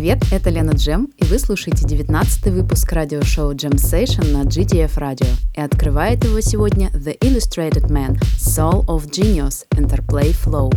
Привет, это Лена Джем, и вы слушаете 19 выпуск радиошоу Jam Session на GDF Radio. И открывает его сегодня The Illustrated Man, Soul of Genius, Interplay Flow.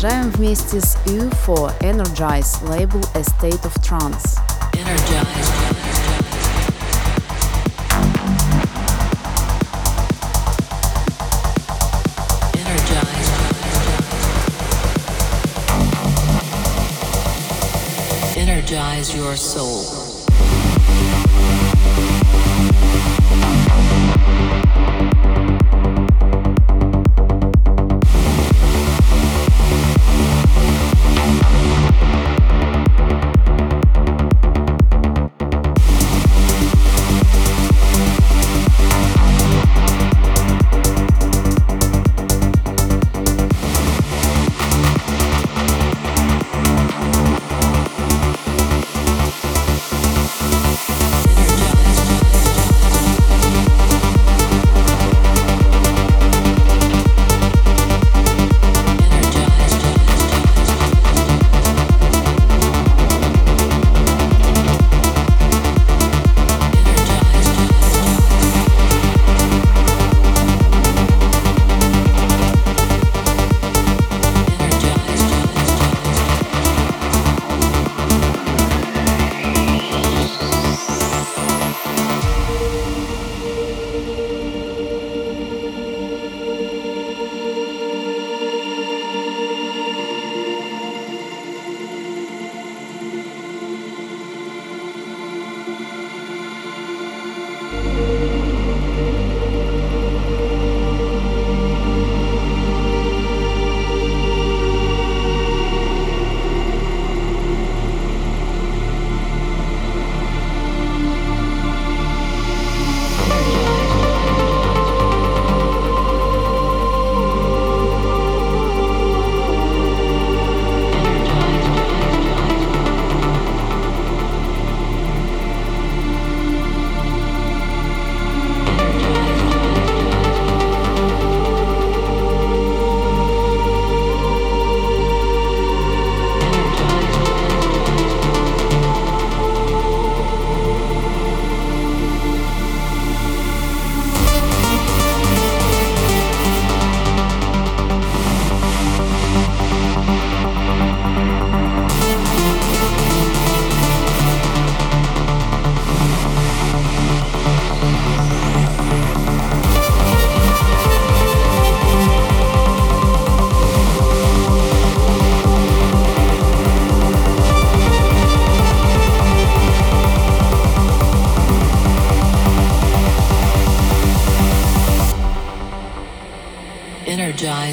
продолжаем вместе с U4 Energize, лейбл A State of Trance. Energize. Energize your soul.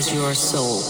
Your soul.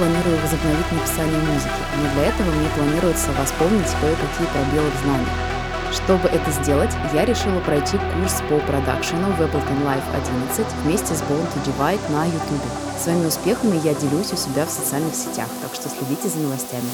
Планирую возобновить написание музыки, но для этого мне планируется восполнить кое-какие пробелы в знаниях. Чтобы это сделать, я решила пройти курс по продакшену в Ableton Live 11 вместе с Born to Divide на YouTube. Своими успехами я делюсь у себя в социальных сетях, так что следите за новостями.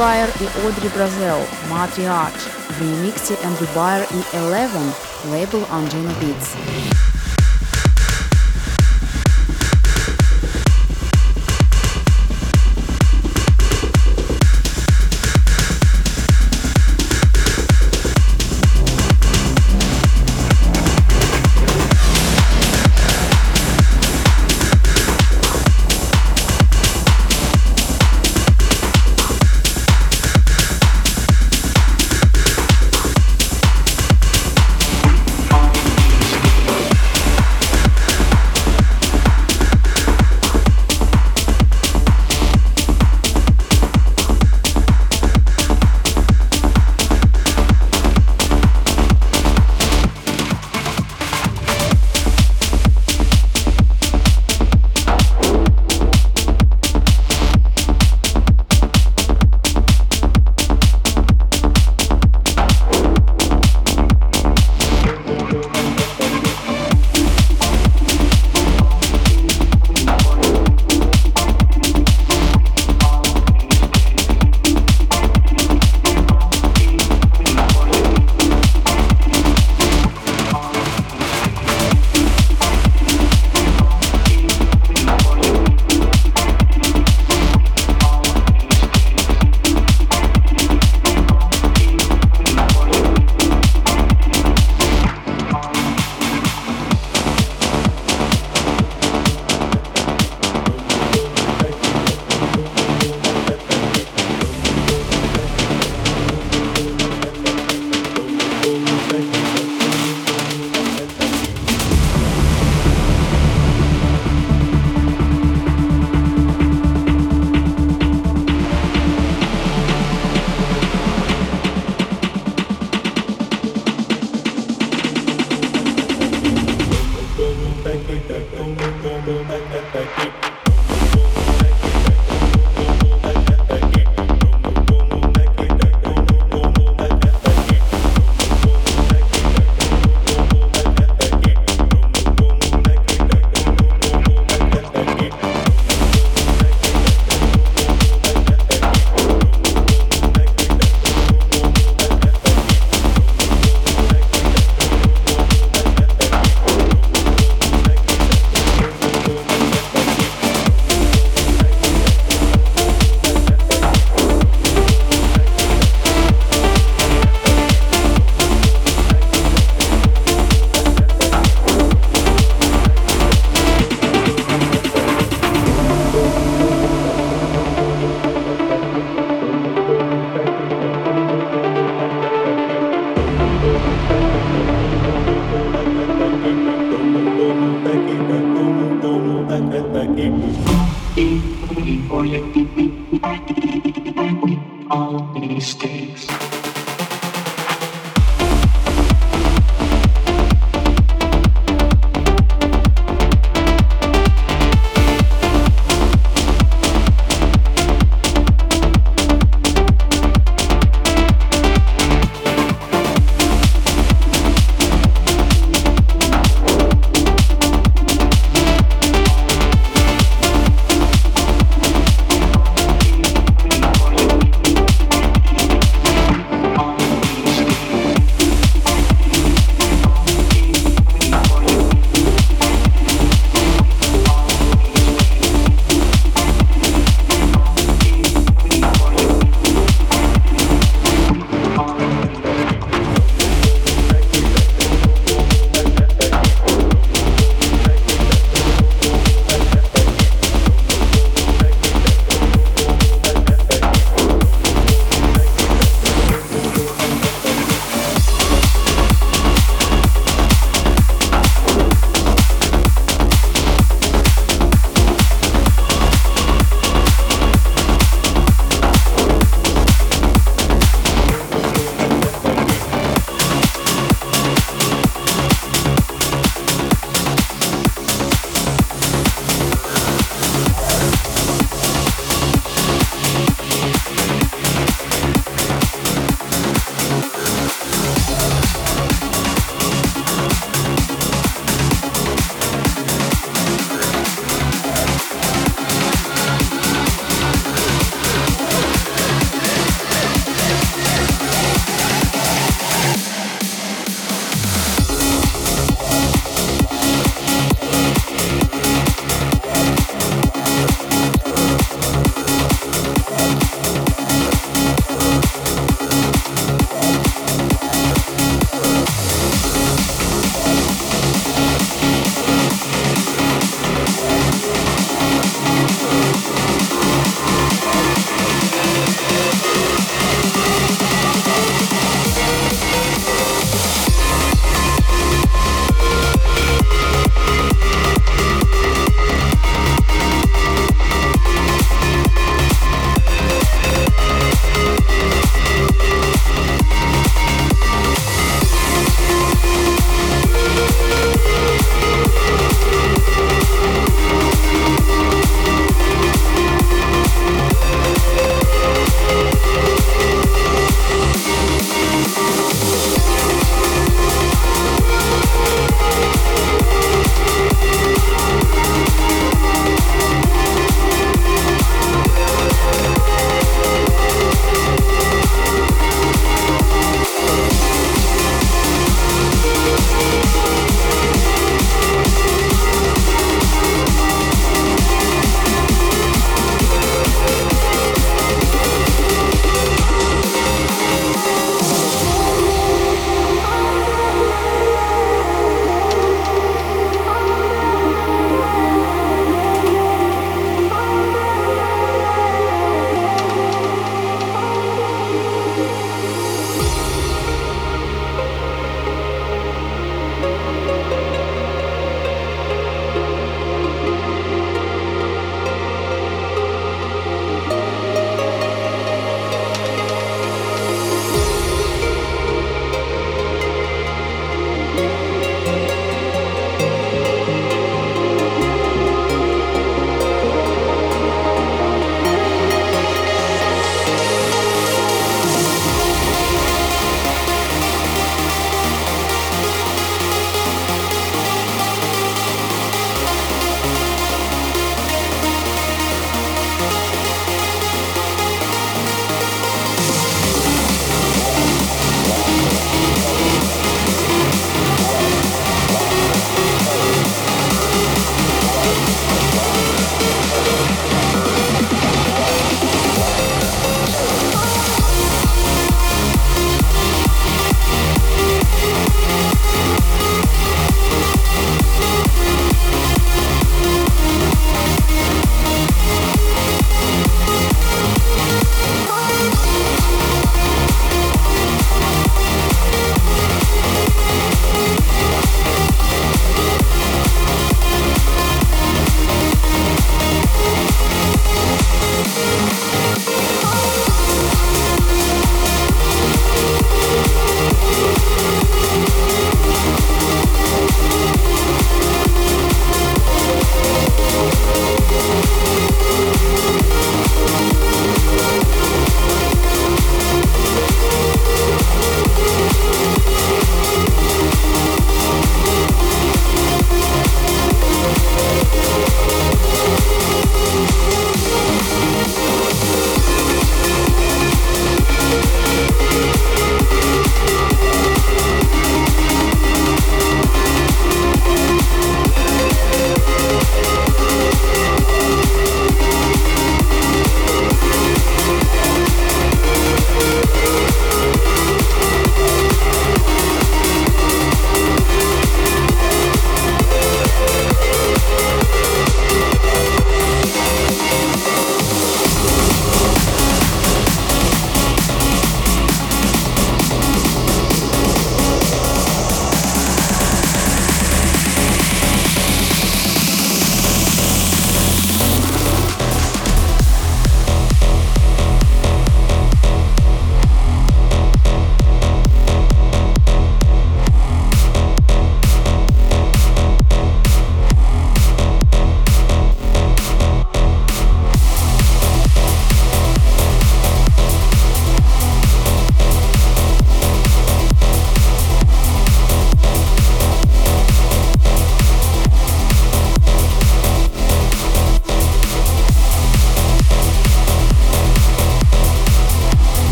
Bayer и Одри Бразел «Matriarch» в ремиксе Эндрю Байер и Elevven лейбл Anjunabeats.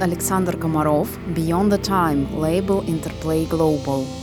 Alexander Komarov, Beyond the Time, label Interplay Global.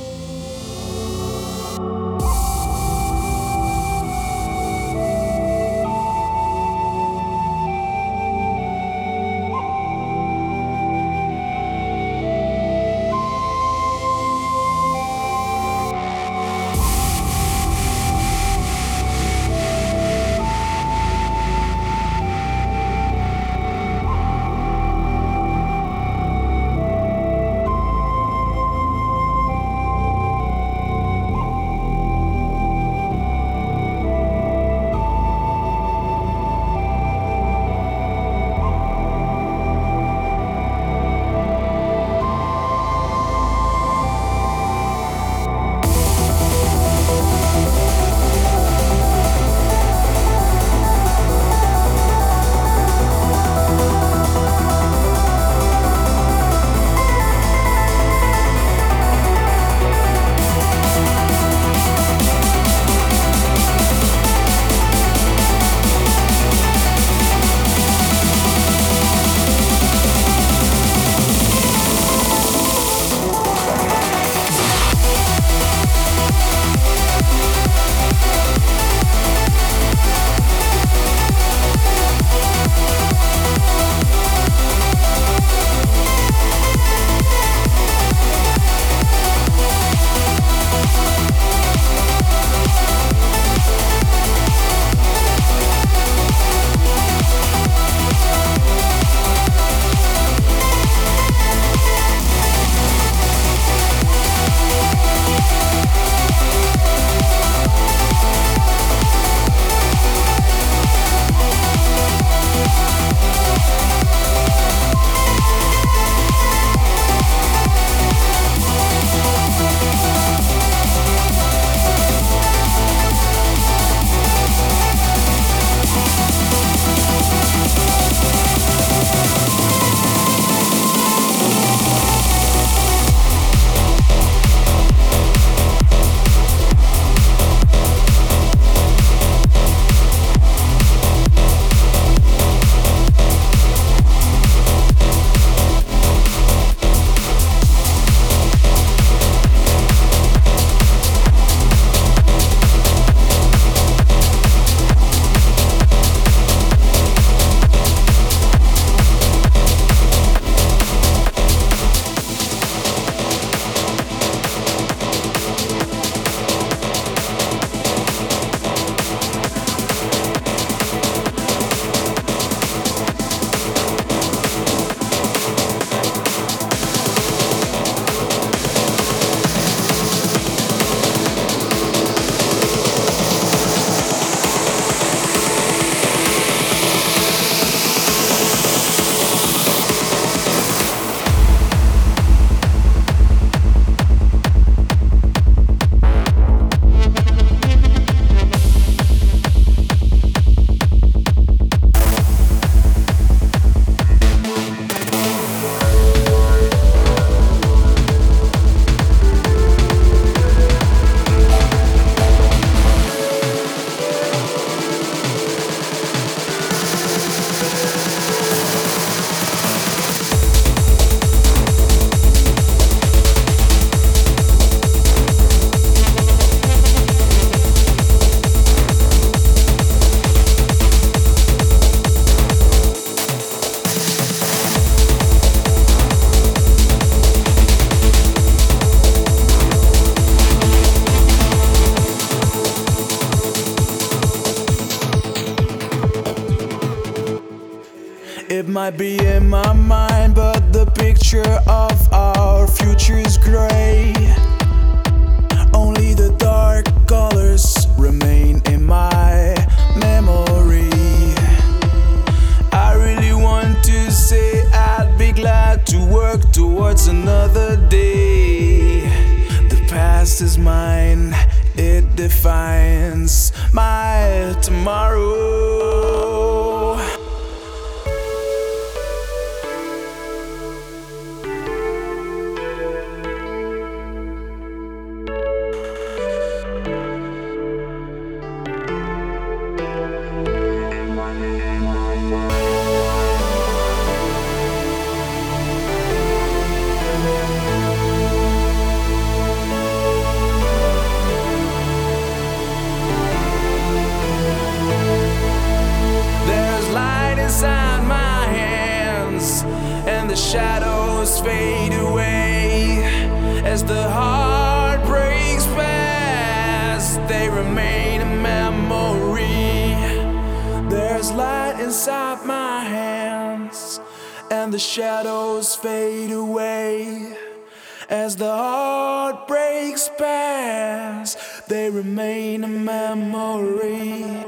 Might be in my mind, but the picture of our future is gray. Only the dark colors remain in my memory. I really want to say I'd be glad to work towards another day. The past is mine, it defines my tomorrow. Shadows fade away as the heart breaks past. They remain a memory.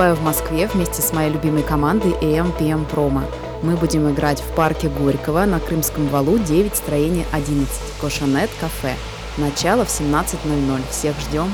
Выступаю в Москве вместе с моей любимой командой AM Promo. Мы будем играть в парке Горького на Крымском валу 9, строение 11, Кошанет кафе. Начало в 17.00. Всех ждем!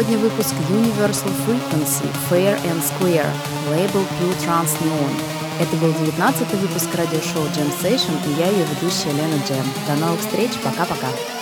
Сегодня выпуск Universal Frequency Fair and Square, лейбл Pure Trans Neon. Это был 19 выпуск радиошоу Jam Session, и я ее ведущая Лена Джем. До новых встреч, пока-пока.